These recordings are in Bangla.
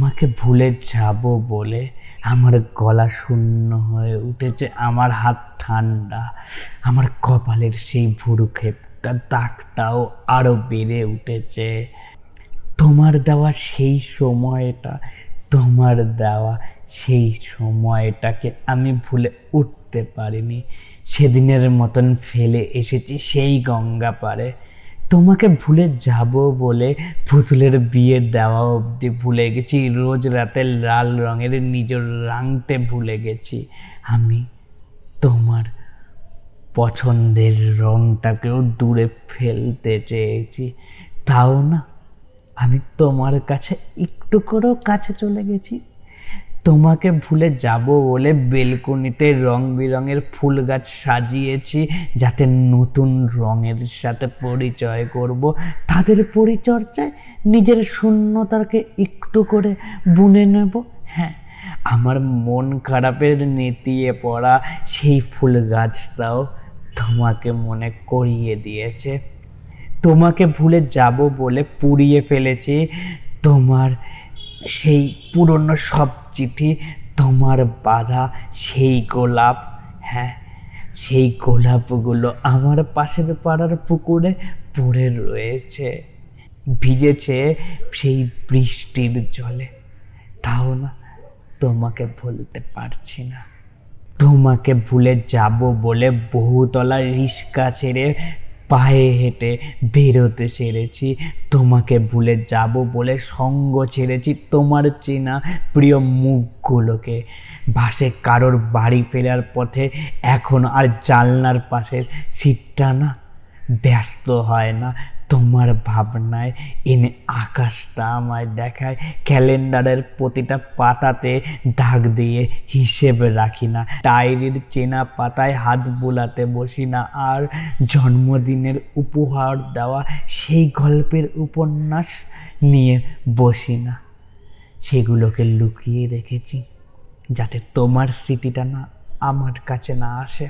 তোমাকে ভুলে যাব বলে আমার গলা শূন্য হয়ে উঠেছে, আমার হাত ঠান্ডা, আমার কপালের সেই ভুরু খেপটা দাগটাও আরও বেড়ে উঠেছে। তোমার দেওয়া সেই সময়টা, তোমার দেওয়া সেই সময়টাকে আমি ভুলে উঠতে পারিনি। সেদিনের মতন ফেলে এসেছি সেই গঙ্গা পারে তোমাকে ভুলে যাব বলে পুতুলের বিয়ে দেওয়া অবধি ভুলে গেছি। রোজ রাতে লাল রঙের নিজের রাঙতে ভুলে গেছি। আমি তোমার পছন্দের রংটাকেও দূরে ফেলতে চেয়েছি। তাও না, আমি তোমার কাছে একটু করেও কাছে চলে গেছি। তোমাকে ভুলে যাব বলে বেলকনিতে রং বেরঙের ফুল গাছ সাজিয়েছি, যাতে নতুন রঙের সাথে পরিচয় করব। তাদের পরিচর্যায় নিজের শূন্যতাকে একটু করে বুনে নেব। হ্যাঁ আমার মন খারাপের নেতিয়ে পড়া সেই ফুল গাছটাও তোমাকে মনে করিয়ে দিয়েছে। তোমাকে ভুলে যাব বলে পুড়িয়ে ফেলেছি। তোমার সেই পুরনো সব চিঠি, তোমার বাধা, সেই গোলাপ হ্যাঁ সেই গোলাপগুলো আমার পাশের পাড়ার পুকুরে পড়ে রয়েছে, ভিজেছে সেই বৃষ্টির জলে। তাও না, তোমাকে ভুলতে পারছি না। তোমাকে ভুলে যাব বলে বহুতলা রিস্কা ছেড়ে পায়ে হেঁটে বেরোতে সেরেছি। তোমাকে ভুলে যাব বলে সঙ্গ ছেড়েছি তোমার চেনা প্রিয় মুখগুলোকে। বাসে কারোর বাড়ি ফেরার পথে এখন আর জানলার পাশের সিটটা না ব্যস্ত হয় না। তোমার ভাবনায় এনে আকাশটা আমায় দেখায়। ক্যালেন্ডারের প্রতিটা পাতাতে দাগ দিয়ে হিসেবে রাখি না। ডায়েরির চেনা পাতায় হাত বোলাতে বসি না। আর জন্মদিনের উপহার দেওয়া সেই গল্পের উপন্যাস নিয়ে বসি না। সেগুলোকে লুকিয়ে রেখেছি যাতে তোমার স্মৃতিটা না আমার কাছে না আসে।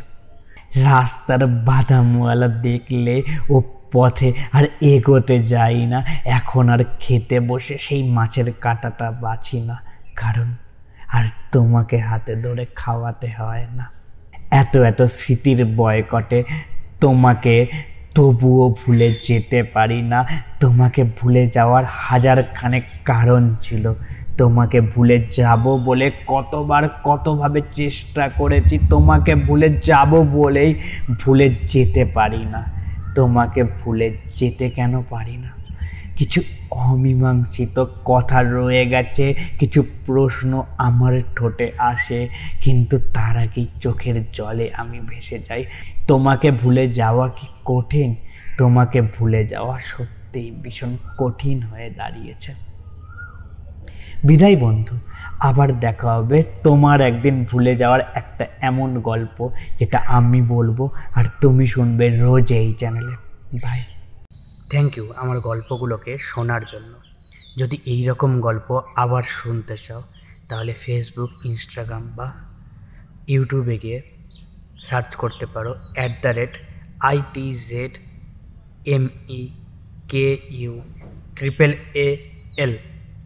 রাস্তার বাদামওয়ালা দেখলে ও পথে আর এগোতে যাই না। এখন আর খেতে বসে সেই মাছের কাঁটাটা বাছি না। কারণ আর তোমাকে হাতে ধরে খাওয়াতে হয় না। এত এত স্মৃতির বয়কটে তোমাকে তবুও ভুলে যেতে পারি না। তোমাকে ভুলে যাওয়ার হাজার খানেক কারণ ছিল। তোমাকে ভুলে যাব বলে কতবার কতভাবে চেষ্টা করেছি, তোমাকে ভুলে যাব বলেই ভুলে যেতে পারি না। তোমাকে ভুলে যেতে কেন পারি না? কিছু অমীমাংসিত কথা রয়ে গেছে, কিছু প্রশ্ন আমার ঠোঁটে আসে, কিন্তু তার আগেই চোখের জলে আমি ভেসে যাই। তোমাকে ভুলে যাওয়া কি কঠিন? তোমাকে ভুলে যাওয়া সত্যিই ভীষণ কঠিন হয়ে দাঁড়িয়েছে। বিদায় বন্ধু, আবার দেখা হবে তোমার একদিন ভুলে যাওয়ার একটা এমন গল্প যেটা আমি বলব আর তুমি শুনবে রোজ এই চ্যানেলে। বাই থ্যাংক ইউ আমার গল্পগুলোকে শোনার জন্য। যদি এই রকম গল্প আবার শুনতে চাও, তাহলে ফেসবুক ইনস্টাগ্রাম বা ইউটিউবে গিয়ে সার্চ করতে পারো at the rate I T Z M E K U triple A L